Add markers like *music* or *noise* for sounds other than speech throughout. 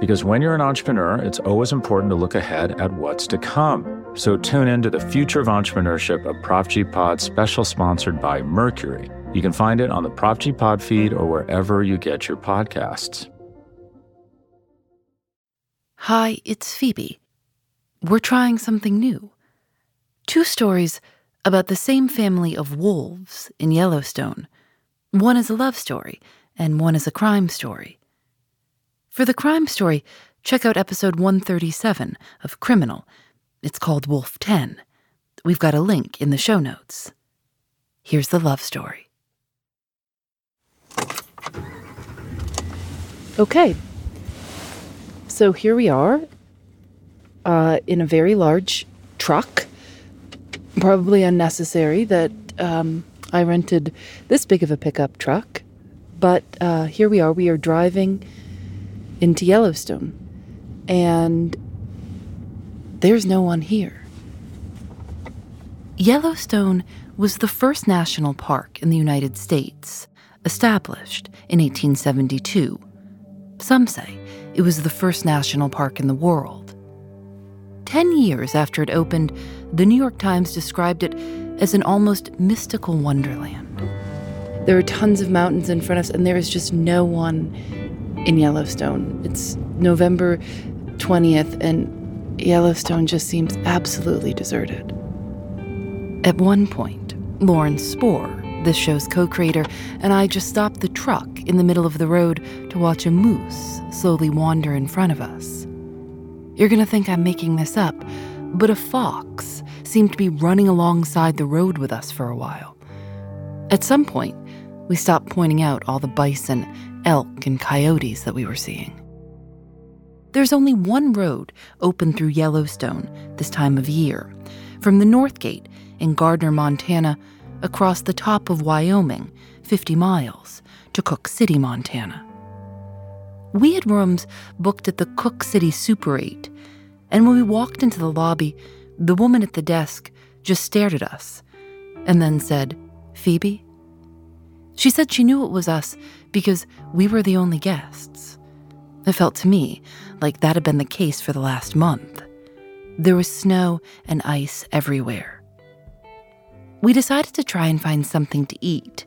Because when you're an entrepreneur, it's always important to look ahead at what's to come. So tune in to the Future of Entrepreneurship, a Prop G Pod special sponsored by Mercury. You can find it on the Prop G Pod feed or wherever you get your podcasts. Hi, it's Phoebe. We're trying something new. Two stories about the same family of wolves in Yellowstone. One is a love story, and one is a crime story. For the crime story, check out episode 137 of Criminal. It's called Wolf 10. We've got a link in the show notes. Here's the love story. Okay. So here we are uh, in a very large truck. Probably unnecessary that um, I rented this big of a pickup truck. But uh, here we are. We are driving into Yellowstone. And there's no one here. Yellowstone was the first national park in the United States, established in 1872. Some say it was the first national park in the world. Ten years after it opened, the New York Times described it as an almost mystical wonderland. There are tons of mountains in front of us, and there is just no one in Yellowstone. It's November 20th, and Yellowstone just seems absolutely deserted. At one point, Lauren Spohr, the show's co creator, and I just stopped the truck in the middle of the road to watch a moose slowly wander in front of us. You're gonna think I'm making this up, but a fox seemed to be running alongside the road with us for a while. At some point, we stopped pointing out all the bison, elk, and coyotes that we were seeing. There's only one road open through Yellowstone this time of year, from the North Gate in Gardiner, Montana, across the top of Wyoming, 50 miles, to Cooke City, Montana. We had rooms booked at the Cooke City Super 8, and when we walked into the lobby, the woman at the desk just stared at us and then said, Phoebe? She said she knew it was us because we were the only guests. It felt to me like that had been the case for the last month. There was snow and ice everywhere. We decided to try and find something to eat.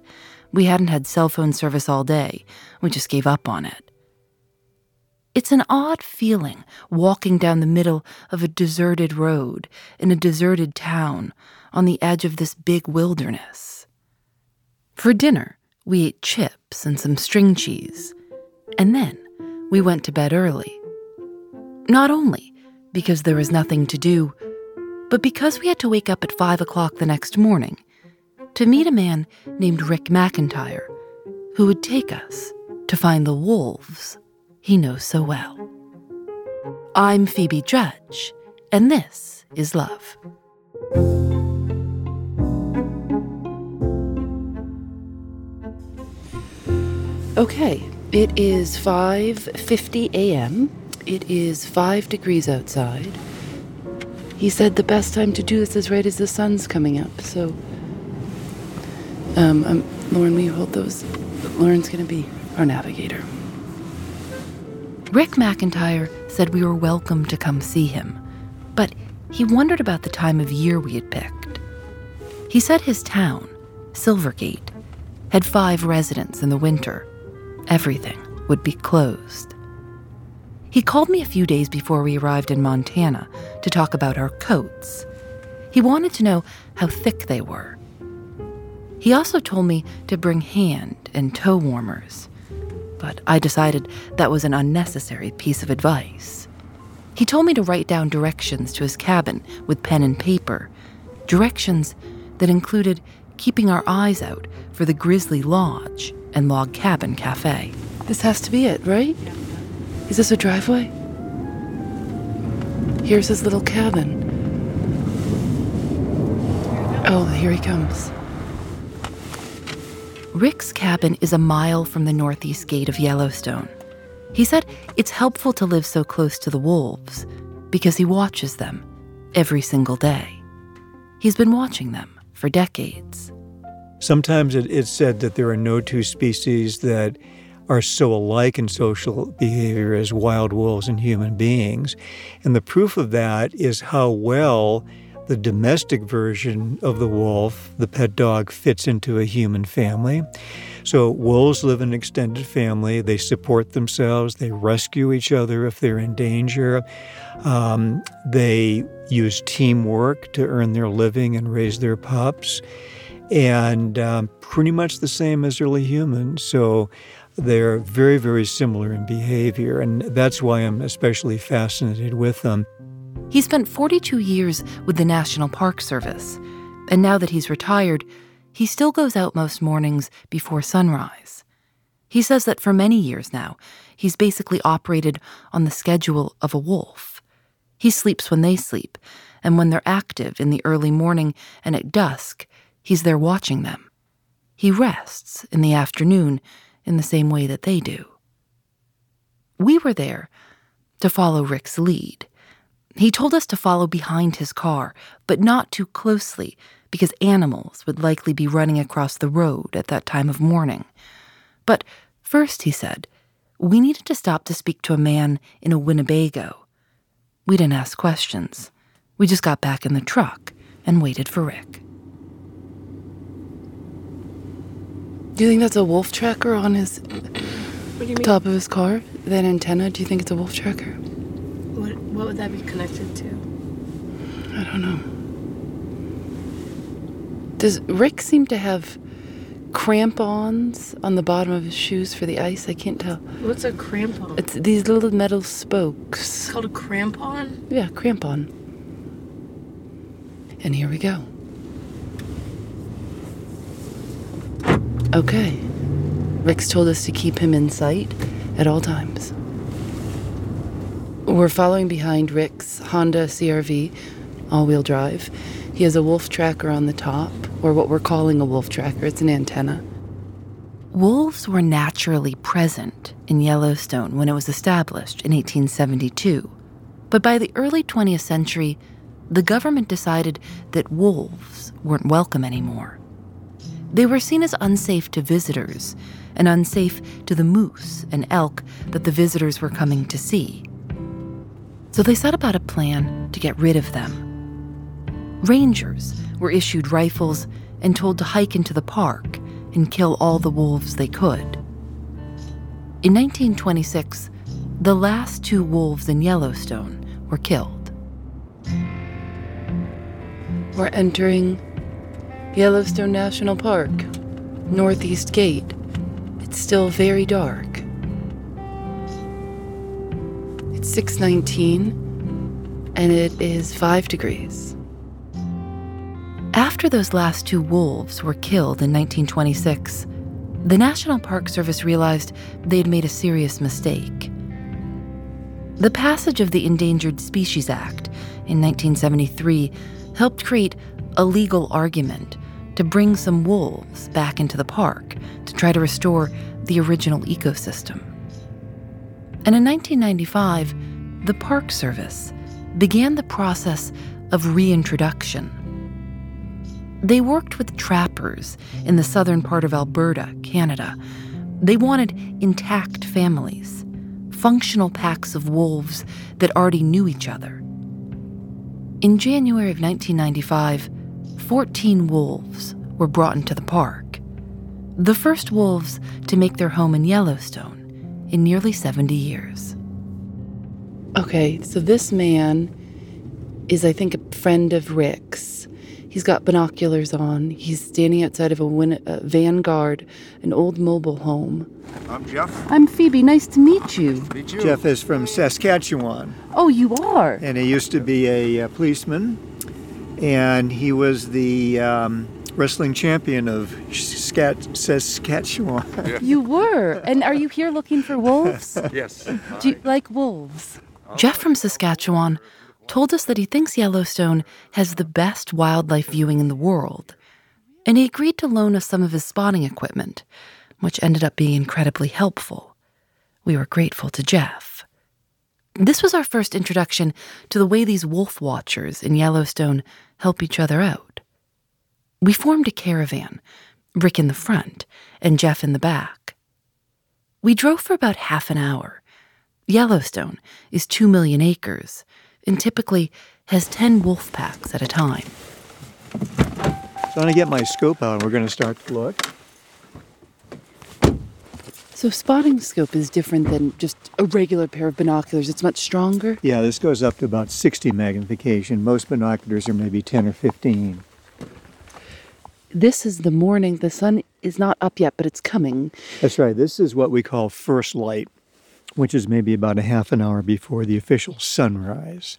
We hadn't had cell phone service all day. We just gave up on it. It's an odd feeling walking down the middle of a deserted road in a deserted town on the edge of this big wilderness. For dinner, we ate chips and some string cheese, and then we went to bed early. Not only because there was nothing to do, but because we had to wake up at 5 o'clock the next morning to meet a man named Rick McIntyre, who would take us to find the wolves he knows so well. I'm Phoebe Judge, and this is Love. Okay, it is 5:50 a.m. It is 5 degrees outside. He said the best time to do this is right as the sun's coming up. So, um, um Lauren, will you hold those? Lauren's going to be our navigator. Rick McIntyre said we were welcome to come see him, but he wondered about the time of year we had picked. He said his town, Silver Gate, had five residents in the winter. Everything would be closed. He called me a few days before we arrived in Montana to talk about our coats. He wanted to know how thick they were. He also told me to bring hand and toe warmers, but I decided that was an unnecessary piece of advice. He told me to write down directions to his cabin with pen and paper, directions that included keeping our eyes out for the Grizzly Lodge and Log Cabin Cafe. This has to be it, right? Is this a driveway? Here's his little cabin. Oh, here he comes. Rick's cabin is a mile from the northeast gate of Yellowstone. He said it's helpful to live so close to the wolves because he watches them every single day. He's been watching them for decades. Sometimes it, it's said that there are no two species that are so alike in social behavior as wild wolves and human beings. And the proof of that is how well the domestic version of the wolf, the pet dog, fits into a human family. So, wolves live in an extended family. They support themselves. They rescue each other if they're in danger. Um, they use teamwork to earn their living and raise their pups. And um, pretty much the same as early humans. So, they're very, very similar in behavior. And that's why I'm especially fascinated with them. He spent 42 years with the National Park Service, and now that he's retired, he still goes out most mornings before sunrise. He says that for many years now, he's basically operated on the schedule of a wolf. He sleeps when they sleep, and when they're active in the early morning and at dusk, he's there watching them. He rests in the afternoon in the same way that they do. We were there to follow Rick's lead. He told us to follow behind his car, but not too closely, because animals would likely be running across the road at that time of morning. But first, he said, we needed to stop to speak to a man in a Winnebago. We didn't ask questions. We just got back in the truck and waited for Rick. Do you think that's a wolf tracker on his top of his car? That antenna? Do you think it's a wolf tracker? What would that be connected to? I don't know. Does Rick seem to have crampons on the bottom of his shoes for the ice? I can't tell. What's a crampon? It's these little metal spokes. It's called a crampon? Yeah, crampon. And here we go. Okay. Rick's told us to keep him in sight at all times. We're following behind Rick's Honda CRV, all wheel drive. He has a wolf tracker on the top, or what we're calling a wolf tracker. It's an antenna. Wolves were naturally present in Yellowstone when it was established in 1872. But by the early 20th century, the government decided that wolves weren't welcome anymore. They were seen as unsafe to visitors and unsafe to the moose and elk that the visitors were coming to see so they set about a plan to get rid of them. Rangers were issued rifles and told to hike into the park and kill all the wolves they could. In 1926, the last two wolves in Yellowstone were killed. We're entering Yellowstone National Park, Northeast Gate. It's still very dark. It's 619 and it is 5 degrees. After those last two wolves were killed in 1926, the National Park Service realized they'd made a serious mistake. The passage of the Endangered Species Act in 1973 helped create a legal argument to bring some wolves back into the park to try to restore the original ecosystem. And in 1995, the Park Service began the process of reintroduction. They worked with trappers in the southern part of Alberta, Canada. They wanted intact families, functional packs of wolves that already knew each other. In January of 1995, 14 wolves were brought into the park, the first wolves to make their home in Yellowstone in nearly 70 years. Okay, so this man is, I think, a friend of Rick's. He's got binoculars on. He's standing outside of a, win- a Vanguard, an old mobile home. I'm Jeff. I'm Phoebe. Nice to meet you. Meet you. Jeff is from Saskatchewan, Oh, you are? and he used to be a, uh policeman, and he was the um, wrestling champion of Scat- Saskatchewan. *laughs* You were. And are you here looking for wolves? *laughs* Yes. Do you like wolves? Jeff from Saskatchewan told us that he thinks Yellowstone has the best wildlife viewing in the world. And he agreed to loan us some of his spotting equipment, which ended up being incredibly helpful. We were grateful to Jeff. This was our first introduction to the way these wolf watchers in Yellowstone help each other out. We formed a caravan, Rick in the front and Jeff in the back. We drove for about half an hour. Yellowstone is 2 million acres and typically has 10 wolf packs at a time. So I'm going to get my scope out, and we're going to start to look. So, spotting scope is different than just a regular pair of binoculars. It's much stronger. Yeah, this goes up to about 60 magnification. Most binoculars are maybe 10 or 15. This is the morning. The sun is not up yet, but it's coming. That's right. This is what we call first light, which is maybe about a half an hour before the official sunrise.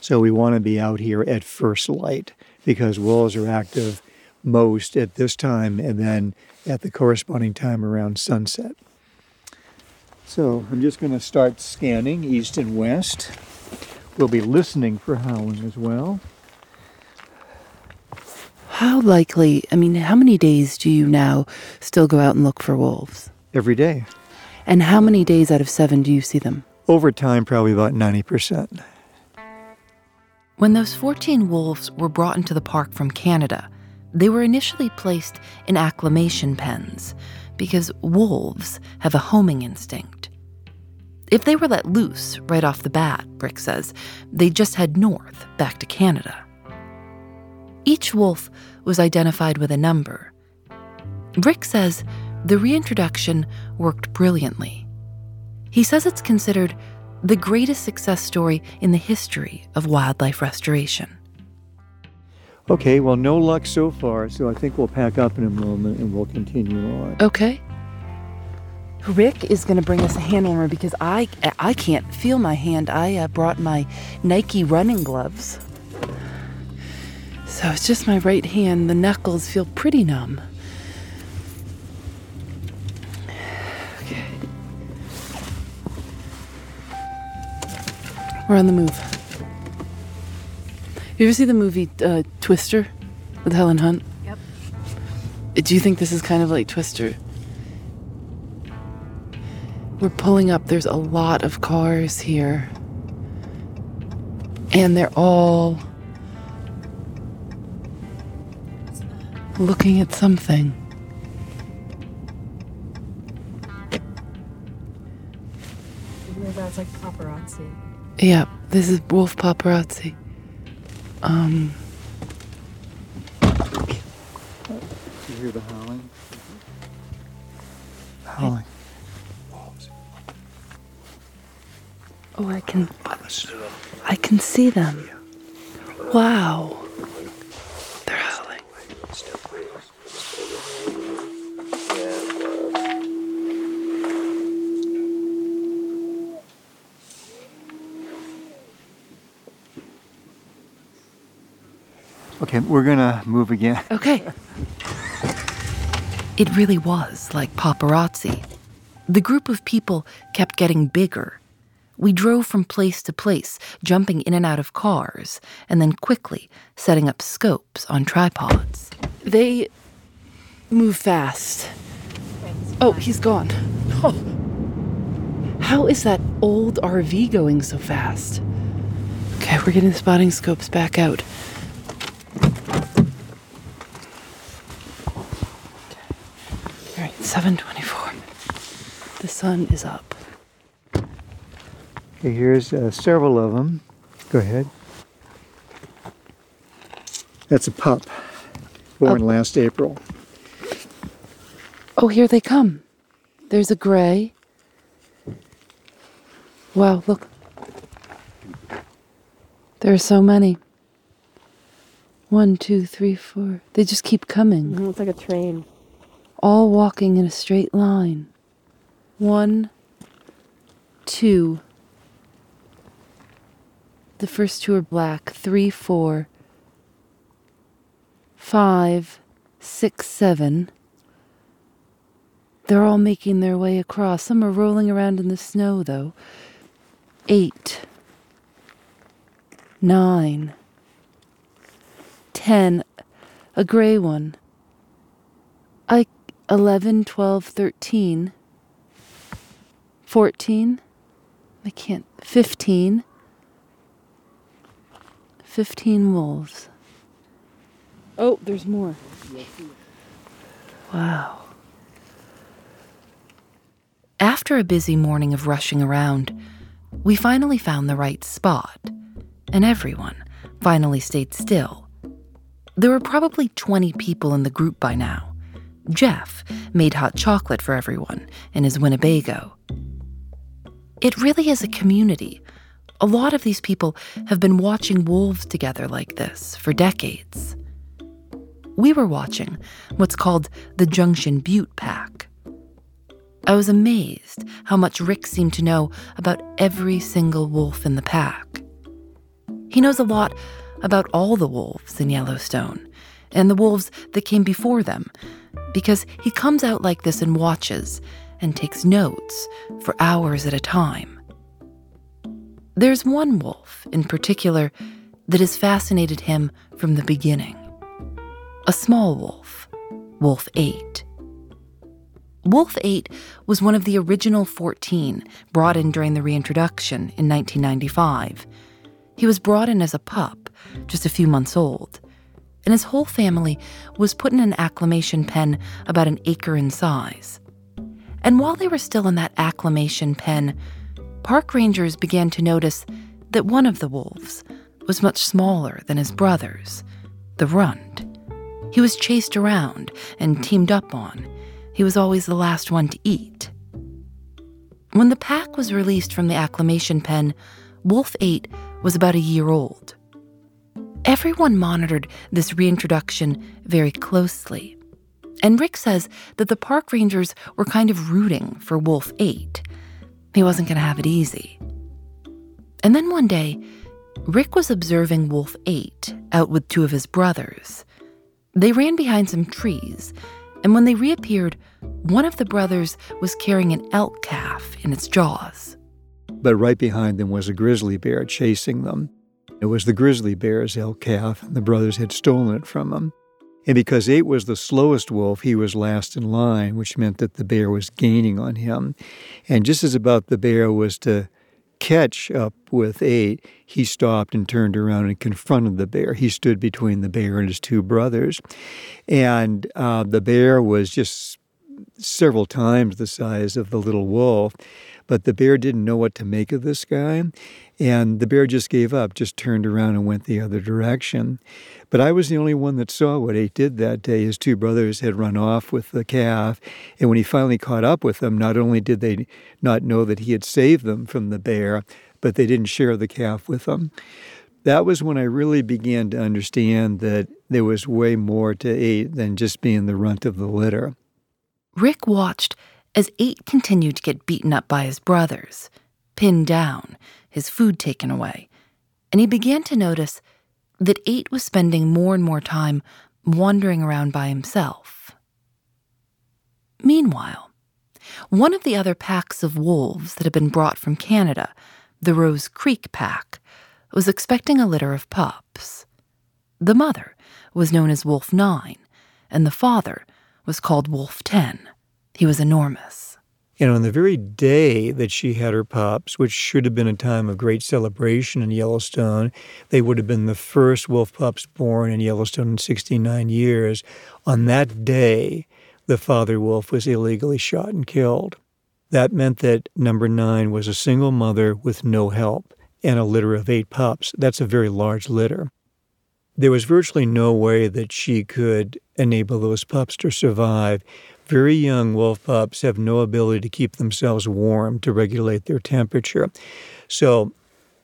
So we want to be out here at first light because wolves are active most at this time and then at the corresponding time around sunset. So I'm just going to start scanning east and west. We'll be listening for howling as well. How likely, I mean, how many days do you now still go out and look for wolves? Every day. And how many days out of seven do you see them? Over time, probably about 90%. When those 14 wolves were brought into the park from Canada, they were initially placed in acclimation pens because wolves have a homing instinct. If they were let loose right off the bat, Rick says, they'd just head north, back to Canada. Each wolf was identified with a number. Rick says the reintroduction worked brilliantly. He says it's considered the greatest success story in the history of wildlife restoration. Okay, well, no luck so far, so I think we'll pack up in a moment and we'll continue on. Okay. Rick is going to bring us a hand warmer because I I can't feel my hand. I uh, brought my Nike running gloves. So it's just my right hand. The knuckles feel pretty numb. We're on the move. You ever see the movie uh, Twister with Helen Hunt? Yep. Do you think this is kind of like Twister? We're pulling up. There's a lot of cars here. And they're all looking at something. Maybe that's like paparazzi. Yeah, this is Wolf Paparazzi. Um, You hear the howling? Howling. oh, I can, I can see them. Wow. Okay, we're gonna move again. *laughs* Okay. It really was like paparazzi. The group of people kept getting bigger. We drove from place to place, jumping in and out of cars, and then quickly setting up scopes on tripods. They move fast. Oh, he's gone. Oh. How is that old RV going so fast? Okay, we're getting the spotting scopes back out. All right, 724. The sun is up. Okay, here's uh, several of them. Go ahead. That's a pup, born Oh. last April. Oh, here they come. There's a gray. Wow, look. There are so many. One, two, three, four. They just keep coming. Mhm, It's like a train. All walking in a straight line. One, two. The first two are black. Three, four, five, six, seven. They're all making their way across. Some are rolling around in the snow, though. Eight, nine, ten. A gray one. I 11, 12, 13, 14. I can't. 15. 15 wolves. Oh, there's more. Wow. After a busy morning of rushing around, we finally found the right spot, and everyone finally stayed still. There were probably 20 people in the group by now. Jeff made hot chocolate for everyone in his Winnebago. It really is a community. A lot of these people have been watching wolves together like this for decades. We were watching what's called the Junction Butte Pack. I was amazed how much Rick seemed to know about every single wolf in the pack. He knows a lot about all the wolves in Yellowstone and the wolves that came before them because he comes out like this and watches and takes notes for hours at a time. There's one wolf in particular that has fascinated him from the beginning a small wolf, Wolf 8. Wolf 8 was one of the original 14 brought in during the reintroduction in 1995. He was brought in as a pup, just a few months old, and his whole family was put in an acclimation pen about an acre in size. And while they were still in that acclimation pen, park rangers began to notice that one of the wolves was much smaller than his brothers, the runt. He was chased around and teamed up on. He was always the last one to eat. When the pack was released from the acclimation pen, Wolf 8 was about a year old. Everyone monitored this reintroduction very closely. And Rick says that the park rangers were kind of rooting for Wolf 8. He wasn't going to have it easy. And then one day, Rick was observing Wolf 8 out with two of his brothers. They ran behind some trees, and when they reappeared, one of the brothers was carrying an elk calf in its jaws. But right behind them was a grizzly bear chasing them. It was the grizzly bear's elk calf, and the brothers had stolen it from him. And because eight was the slowest wolf, he was last in line, which meant that the bear was gaining on him. And just as about the bear was to catch up with eight, he stopped and turned around and confronted the bear. He stood between the bear and his two brothers. And uh, the bear was just several times the size of the little wolf. But the bear didn't know what to make of this guy. And the bear just gave up, just turned around and went the other direction. But I was the only one that saw what Eight did that day. His two brothers had run off with the calf. And when he finally caught up with them, not only did they not know that he had saved them from the bear, but they didn't share the calf with them. That was when I really began to understand that there was way more to Eight than just being the runt of the litter. Rick watched as Eight continued to get beaten up by his brothers, pinned down, his food taken away, and he began to notice that Eight was spending more and more time wandering around by himself. Meanwhile, one of the other packs of wolves that had been brought from Canada, the Rose Creek Pack, was expecting a litter of pups. The mother was known as Wolf 9, and the father was called Wolf 10. He was enormous. And on the very day that she had her pups, which should have been a time of great celebration in Yellowstone, they would have been the first wolf pups born in Yellowstone in 69 years. On that day, the father wolf was illegally shot and killed. That meant that number nine was a single mother with no help and a litter of eight pups. That's a very large litter. There was virtually no way that she could enable those pups to survive. Very young wolf pups have no ability to keep themselves warm to regulate their temperature. So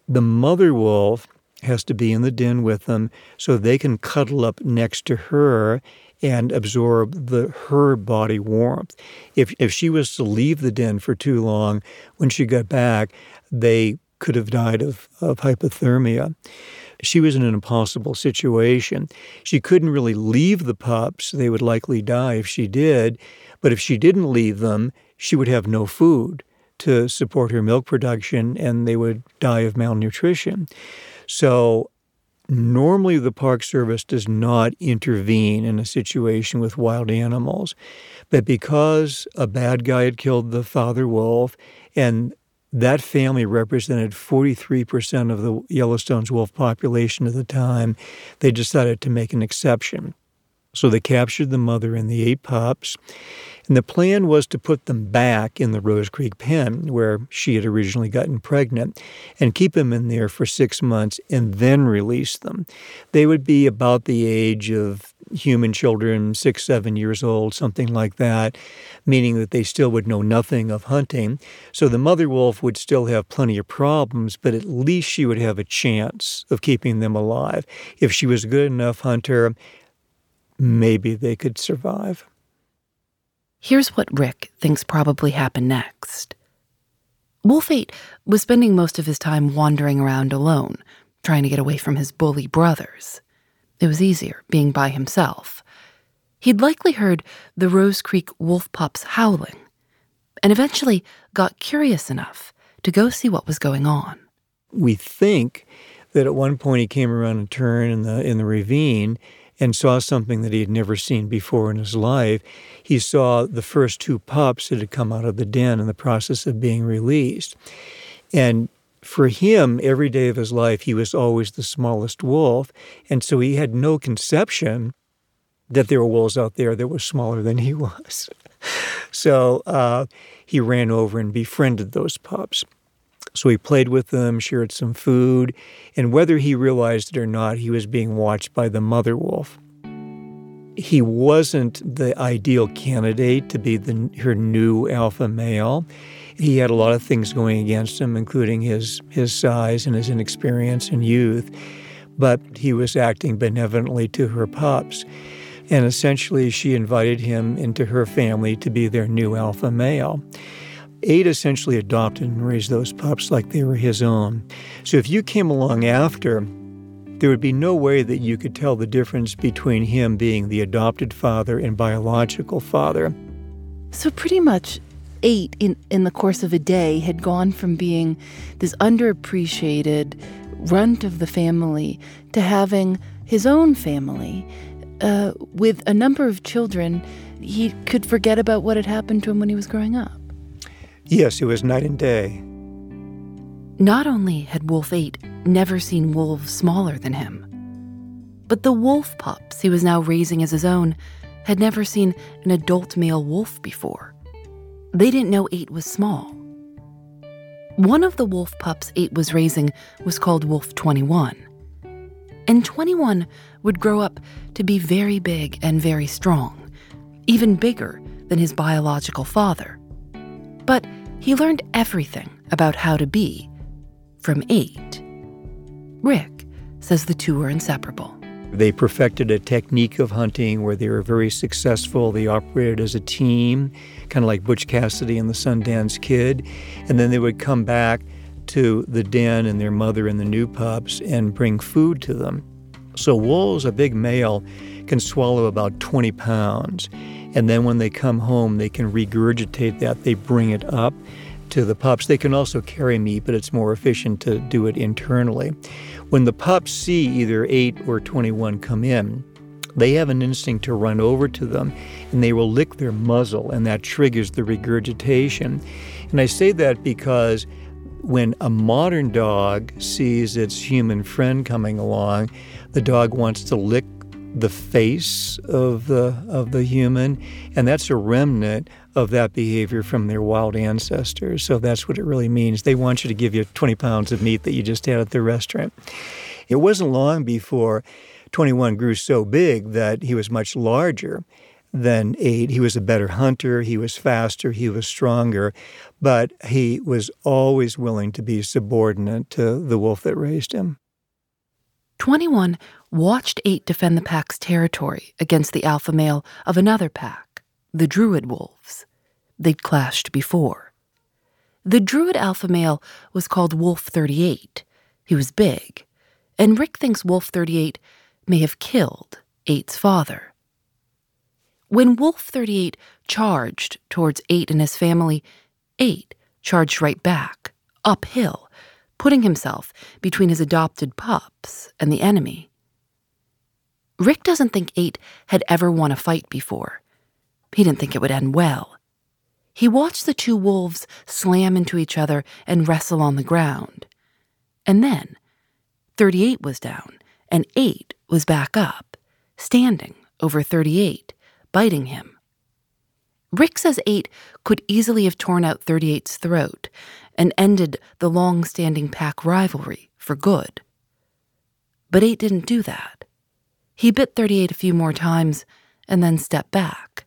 the mother wolf has to be in the den with them so they can cuddle up next to her and absorb the her body warmth. If if she was to leave the den for too long, when she got back, they could have died of, of hypothermia. She was in an impossible situation. She couldn't really leave the pups. They would likely die if she did. But if she didn't leave them, she would have no food to support her milk production and they would die of malnutrition. So normally the Park Service does not intervene in a situation with wild animals. But because a bad guy had killed the father wolf and that family represented 43% of the Yellowstone's wolf population at the time, they decided to make an exception. So they captured the mother and the eight pups. And the plan was to put them back in the Rose Creek pen where she had originally gotten pregnant and keep them in there for six months and then release them. They would be about the age of human children, six, seven years old, something like that, meaning that they still would know nothing of hunting. So the mother wolf would still have plenty of problems, but at least she would have a chance of keeping them alive. If she was a good enough hunter, maybe they could survive. Here's what Rick thinks probably happened next. Wolf 8 was spending most of his time wandering around alone, trying to get away from his bully brothers. It was easier being by himself. He'd likely heard the Rose Creek wolf pups howling, and eventually got curious enough to go see what was going on. We think that at one point he came around a turn in the in the ravine and saw something that he had never seen before in his life. He saw the first two pups that had come out of the den in the process of being released. And for him, every day of his life, he was always the smallest wolf. And so he had no conception that there were wolves out there that were smaller than he *laughs* was. so uh, he ran over and befriended those pups. So he played with them, shared some food, and whether he realized it or not, he was being watched by the mother wolf. He wasn't the ideal candidate to be the, her new alpha male. He had a lot of things going against him, including his, his size and his inexperience and youth, but he was acting benevolently to her pups. And essentially, she invited him into her family to be their new alpha male. Eight essentially adopted and raised those pups like they were his own. So if you came along after, there would be no way that you could tell the difference between him being the adopted father and biological father. So pretty much eight in, in the course of a day had gone from being this underappreciated runt of the family to having his own family uh, with a number of children. He could forget about what had happened to him when he was growing up. Yes, it was night and day. Not only had Wolf 8 never seen wolves smaller than him, but the wolf pups he was now raising as his own had never seen an adult male wolf before. They didn't know 8 was small. One of the wolf pups 8 was raising was called Wolf 21. And 21 would grow up to be very big and very strong, even bigger than his biological father. But he learned everything about how to be from eight. Rick says the two were inseparable. They perfected a technique of hunting where they were very successful. They operated as a team, kind of like Butch Cassidy and the Sundance Kid. And then they would come back to the den and their mother and the new pups and bring food to them. So wolves, a big male, can swallow about 20 pounds. And then when they come home, they can regurgitate that. They bring it up to the pups. They can also carry meat, but it's more efficient to do it internally. When the pups see either 8 or 21 come in, they have an instinct to run over to them and they will lick their muzzle, and that triggers the regurgitation. And I say that because when a modern dog sees its human friend coming along, the dog wants to lick the face of the of the human, and that's a remnant of that behavior from their wild ancestors. So that's what it really means. They want you to give you 20 pounds of meat that you just had at the restaurant. It wasn't long before 21 grew so big that he was much larger than 8. He was a better hunter, he was faster, he was stronger, but he was always willing to be subordinate to the wolf that raised him. 21 watched 8 defend the pack's territory against the alpha male of another pack, the Druid Wolves. They'd clashed before. The Druid alpha male was called Wolf 38. He was big, and Rick thinks Wolf 38 may have killed Eight's father. When Wolf 38 charged towards 8 and his family, 8 charged right back, uphill, putting himself between his adopted pups and the enemy. Rick doesn't think 8 had ever won a fight before. He didn't think it would end well. He watched the two wolves slam into each other and wrestle on the ground. And then 38 was down, and 8 was back up, standing over 38, biting him. Rick says 8 could easily have torn out 38's throat and ended the long standing pack rivalry for good. But 8 didn't do that. He bit 38 a few more times and then stepped back.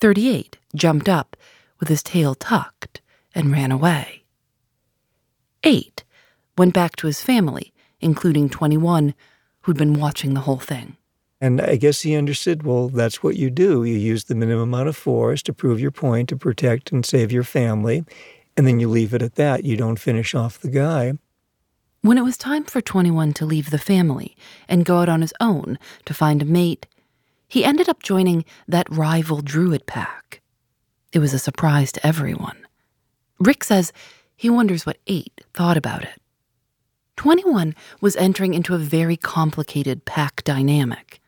38 jumped up with his tail tucked and ran away. 8 went back to his family, including 21, who'd been watching the whole thing. And I guess he understood well, that's what you do. You use the minimum amount of force to prove your point, to protect and save your family, and then you leave it at that. You don't finish off the guy. When it was time for 21 to leave the family and go out on his own to find a mate, he ended up joining that rival druid pack. It was a surprise to everyone. Rick says he wonders what 8 thought about it. 21 was entering into a very complicated pack dynamic.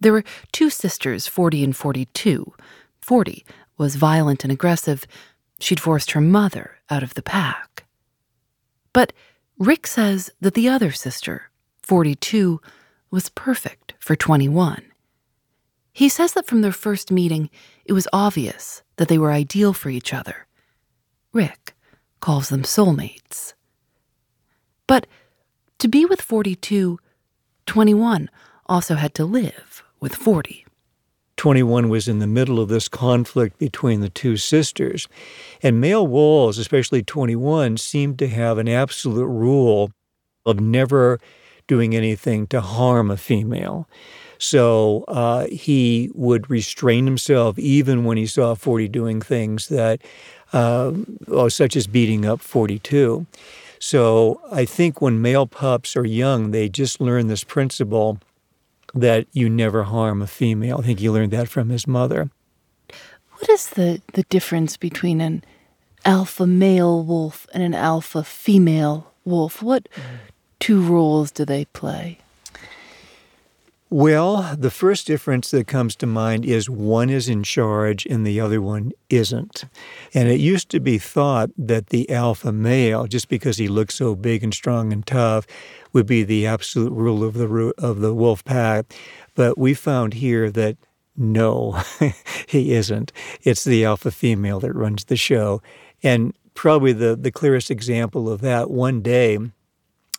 There were two sisters, 40 and 42. 40 was violent and aggressive. She'd forced her mother out of the pack. But Rick says that the other sister, 42, was perfect for 21. He says that from their first meeting, it was obvious that they were ideal for each other. Rick calls them soulmates. But to be with 42, 21 also had to live with 40. 21 was in the middle of this conflict between the two sisters. And male wolves, especially 21, seemed to have an absolute rule of never doing anything to harm a female. So uh, he would restrain himself even when he saw 40 doing things that, uh, oh, such as beating up 42. So I think when male pups are young, they just learn this principle that you never harm a female. I think he learned that from his mother. What is the, the difference between an alpha male wolf and an alpha female wolf? What two roles do they play? Well, the first difference that comes to mind is one is in charge and the other one isn't. And it used to be thought that the alpha male, just because he looked so big and strong and tough, would be the absolute rule of the of the wolf pack. But we found here that no, *laughs* he isn't. It's the alpha female that runs the show. And probably the, the clearest example of that one day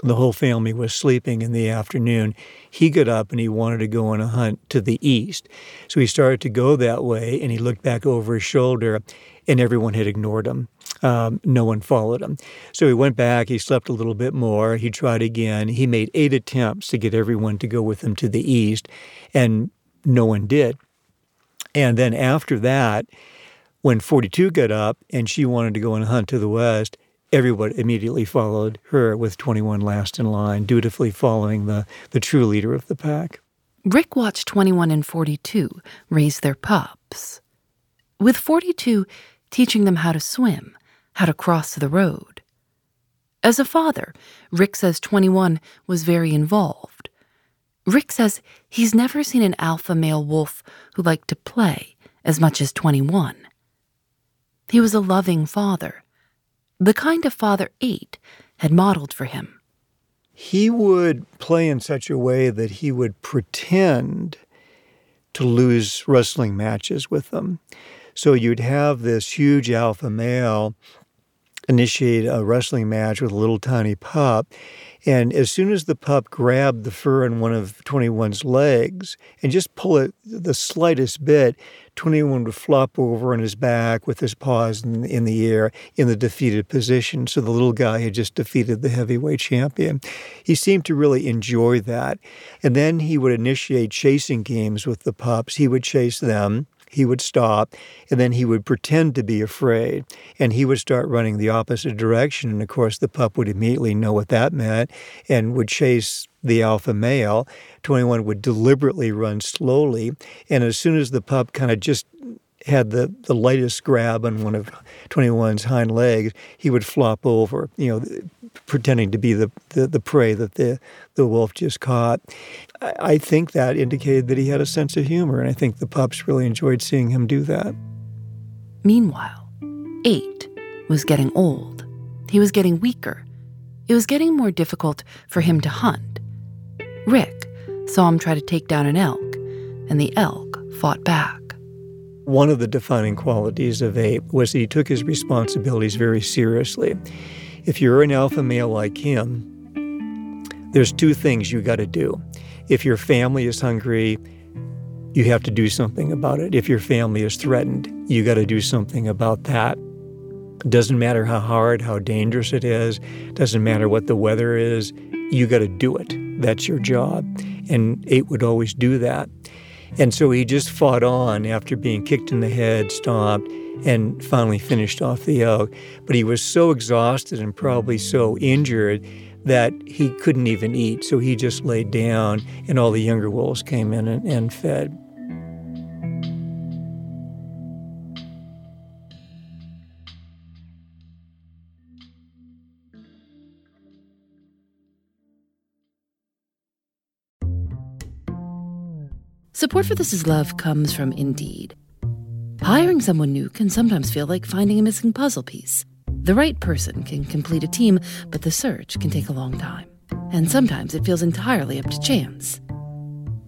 the whole family was sleeping in the afternoon. He got up and he wanted to go on a hunt to the east. So he started to go that way and he looked back over his shoulder and everyone had ignored him. Um, no one followed him. So he went back, he slept a little bit more, he tried again. He made eight attempts to get everyone to go with him to the east, and no one did. And then after that, when 42 got up and she wanted to go and hunt to the west, everyone immediately followed her with 21 last in line, dutifully following the, the true leader of the pack. Rick watched 21 and 42 raise their pups. With 42 teaching them how to swim, how to cross the road. As a father, Rick says 21 was very involved. Rick says he's never seen an alpha male wolf who liked to play as much as 21. He was a loving father the kind of father eight had modeled for him. He would play in such a way that he would pretend to lose wrestling matches with them. So you'd have this huge alpha male initiate a wrestling match with a little tiny pup. And as soon as the pup grabbed the fur on one of 21's legs and just pull it the slightest bit, 21 would flop over on his back with his paws in, in, the air in the defeated position. So the little guy had just defeated the heavyweight champion. He seemed to really enjoy that. And then he would initiate chasing games with the pups. He would chase them he would stop and then he would pretend to be afraid and he would start running the opposite direction. And of course, the pup would immediately know what that meant and would chase the alpha male. 21 would deliberately run slowly. And as soon as the pup kind of just had the, the lightest grab on one of 21's hind legs, he would flop over, you know, pretending to be the, the, the prey that the, the wolf just caught. I, I think that indicated that he had a sense of humor, and I think the pups really enjoyed seeing him do that. Meanwhile, Eight was getting old. He was getting weaker. It was getting more difficult for him to hunt. Rick saw him try to take down an elk, and the elk fought back. One of the defining qualities of Eight was that he took his responsibilities very seriously. If you're an alpha male like him, there's two things you got to do. If your family is hungry, you have to do something about it. If your family is threatened, you got to do something about that. It doesn't matter how hard, how dangerous it is, doesn't matter what the weather is, you got to do it. That's your job. And Eight would always do that. And so he just fought on after being kicked in the head, stomped, and finally finished off the elk. But he was so exhausted and probably so injured that he couldn't even eat. So he just laid down, and all the younger wolves came in and, and fed. Support for This Is Love comes from Indeed. Hiring someone new can sometimes feel like finding a missing puzzle piece. The right person can complete a team, but the search can take a long time. And sometimes it feels entirely up to chance.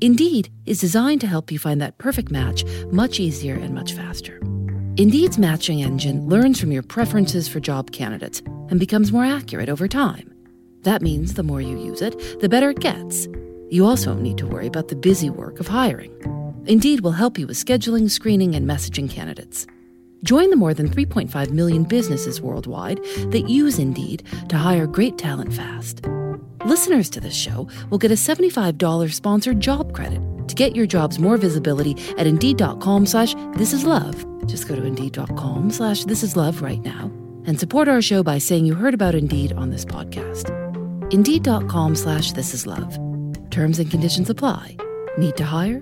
Indeed is designed to help you find that perfect match much easier and much faster. Indeed's matching engine learns from your preferences for job candidates and becomes more accurate over time. That means the more you use it, the better it gets you also need to worry about the busy work of hiring. Indeed will help you with scheduling, screening, and messaging candidates. Join the more than 3.5 million businesses worldwide that use Indeed to hire great talent fast. Listeners to this show will get a $75 sponsored job credit to get your jobs more visibility at Indeed.com slash This Is Love. Just go to Indeed.com slash This Is Love right now and support our show by saying you heard about Indeed on this podcast. Indeed.com slash This Is Love. Terms and conditions apply. Need to hire?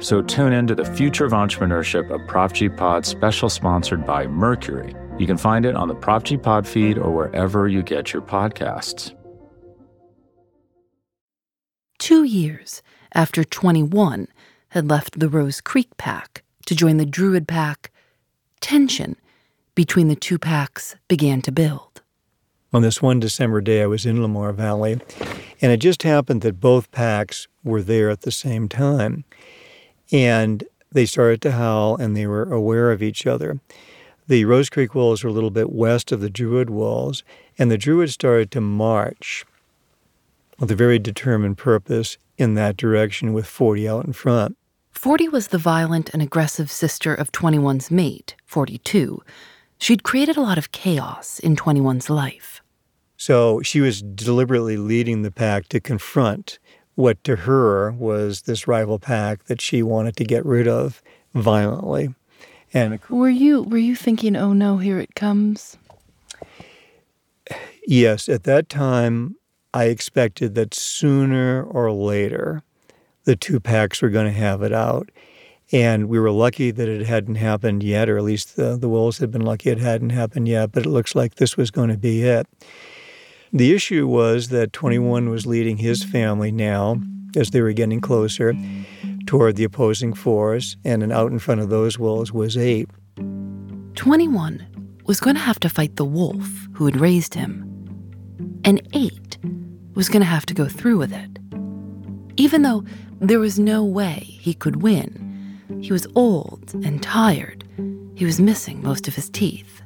So tune in to the Future of Entrepreneurship, a Prop G Pod special sponsored by Mercury. You can find it on the Prop G Pod feed or wherever you get your podcasts. Two years after 21 had left the Rose Creek pack to join the Druid pack, tension between the two packs began to build. On this one December day, I was in Lamar Valley, and it just happened that both packs were there at the same time. And they started to howl, and they were aware of each other. The Rose Creek Wolves were a little bit west of the Druid Wolves, and the Druids started to march with a very determined purpose in that direction with 40 out in front. 40 was the violent and aggressive sister of 21's mate, 42. She'd created a lot of chaos in 21's life. So she was deliberately leading the pack to confront what to her was this rival pack that she wanted to get rid of violently. And were you were you thinking, "Oh no, here it comes"? Yes, at that time I expected that sooner or later the two packs were going to have it out. And we were lucky that it hadn't happened yet, or at least the, the Wolves had been lucky it hadn't happened yet, but it looks like this was going to be it. The issue was that 21 was leading his family now, as they were getting closer, toward the opposing force, and an out in front of those wolves was 8. 21 was going to have to fight the wolf who had raised him, and 8 was going to have to go through with it. Even though there was no way he could win, he was old and tired. He was missing most of his teeth.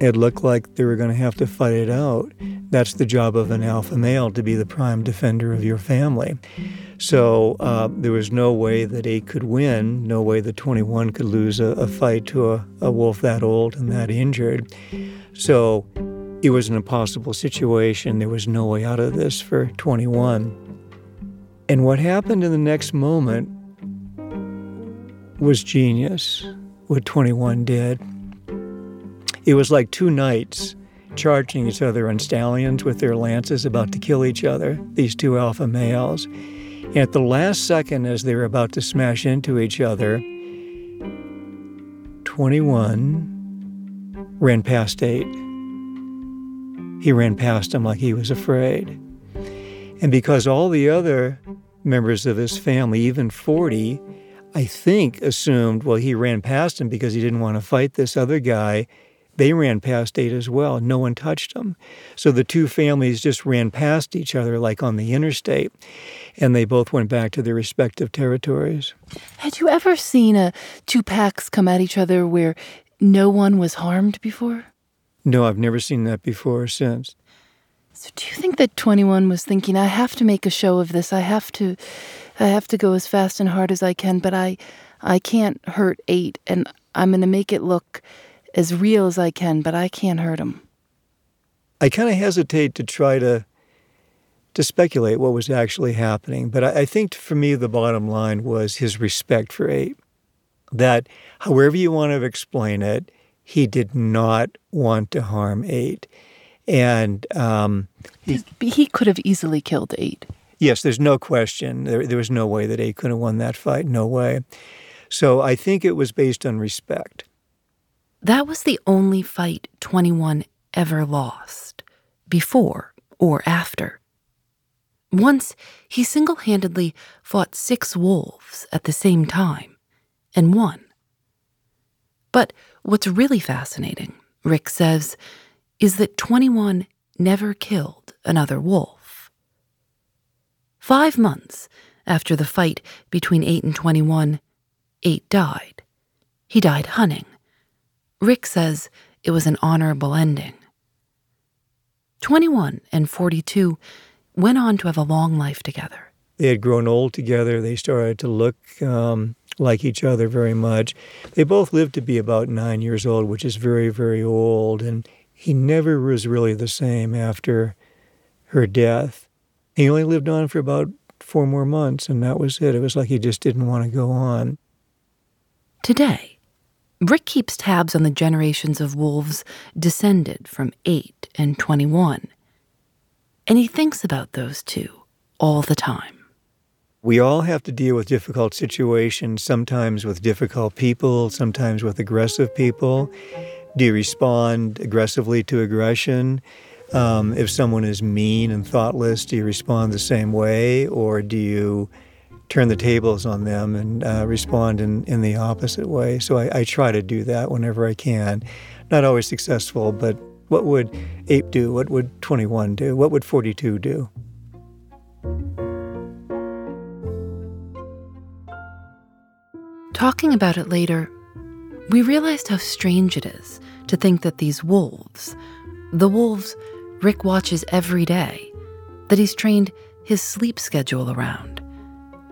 It looked like they were going to have to fight it out. That's the job of an alpha male to be the prime defender of your family. So uh, there was no way that 8 could win, no way that 21 could lose a, a fight to a, a wolf that old and that injured. So it was an impossible situation. There was no way out of this for 21. And what happened in the next moment was genius, what 21 did. It was like two knights charging each other on stallions with their lances, about to kill each other, these two alpha males. And at the last second, as they were about to smash into each other, 21 ran past 8. He ran past him like he was afraid. And because all the other members of his family, even 40, I think assumed, well, he ran past him because he didn't want to fight this other guy they ran past eight as well. No one touched them. So the two families just ran past each other like on the interstate, and they both went back to their respective territories. Had you ever seen a two packs come at each other where no one was harmed before? No, I've never seen that before or since. So do you think that 21 was thinking I have to make a show of this. I have to I have to go as fast and hard as I can, but I I can't hurt 8 and I'm going to make it look as real as I can, but I can't hurt him. I kind of hesitate to try to to speculate what was actually happening, but I, I think for me the bottom line was his respect for Eight. That, however you want to explain it, he did not want to harm Eight, and um, he, he could have easily killed Eight. Yes, there's no question. There, there was no way that Eight could have won that fight. No way. So I think it was based on respect. That was the only fight 21 ever lost, before or after. Once, he single handedly fought six wolves at the same time and won. But what's really fascinating, Rick says, is that 21 never killed another wolf. Five months after the fight between 8 and 21, 8 died. He died hunting. Rick says it was an honorable ending. 21 and 42 went on to have a long life together. They had grown old together. They started to look um, like each other very much. They both lived to be about nine years old, which is very, very old. And he never was really the same after her death. He only lived on for about four more months, and that was it. It was like he just didn't want to go on. Today, Rick keeps tabs on the generations of wolves descended from 8 and 21. And he thinks about those two all the time. We all have to deal with difficult situations, sometimes with difficult people, sometimes with aggressive people. Do you respond aggressively to aggression? Um, if someone is mean and thoughtless, do you respond the same way? Or do you turn the tables on them and uh, respond in, in the opposite way. So I, I, try to do that whenever I can. Not always successful, but what would 8 do? What would 21 do? What would 42 do? Talking about it later, we realized how strange it is to think that these wolves, the wolves Rick watches every day, that he's trained his sleep schedule around,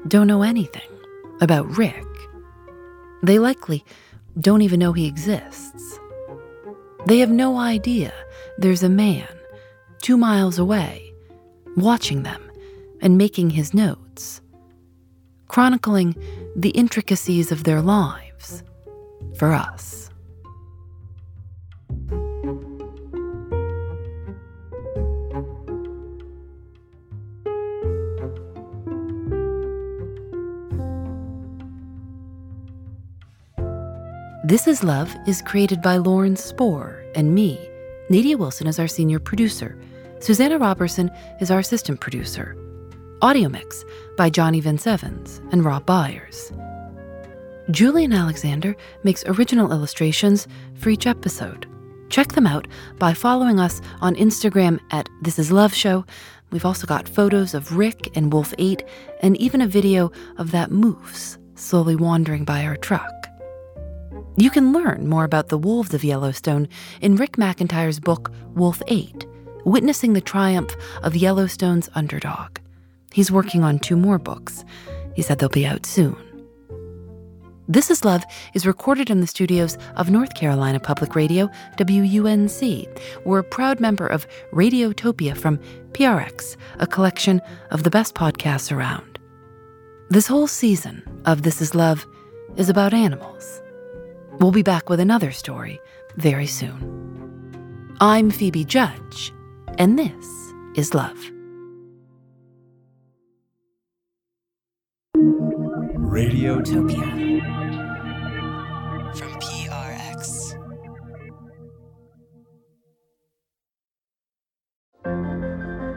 don't know anything about Rick. They likely don't even know he exists. They have no idea there's a man two miles away watching them and making his notes, chronicling the intricacies of their lives for us. This Is Love is created by Lauren Spohr and me. Nadia Wilson is our senior producer. Susanna Robertson is our assistant producer. Audio mix by Johnny Vince Evans and Rob Byers. Julian Alexander makes original illustrations for each episode. Check them out by following us on Instagram at This Is Love Show. We've also got photos of Rick and Wolf 8 and even a video of that moose slowly wandering by our truck. You can learn more about the wolves of Yellowstone in Rick McIntyre's book Wolf 8 Witnessing the Triumph of Yellowstone's Underdog. He's working on two more books. He said they'll be out soon. This is Love is recorded in the studios of North Carolina Public Radio, WUNC. We're a proud member of Radiotopia from PRX, a collection of the best podcasts around. This whole season of This is Love is about animals. We'll be back with another story very soon. I'm Phoebe Judge, and this is Love. Radiotopia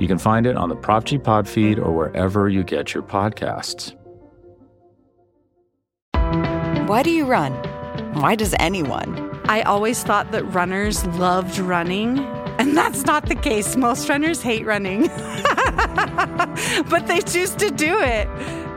You can find it on the Prop G Pod feed or wherever you get your podcasts. Why do you run? Why does anyone? I always thought that runners loved running, and that's not the case. Most runners hate running, *laughs* but they choose to do it.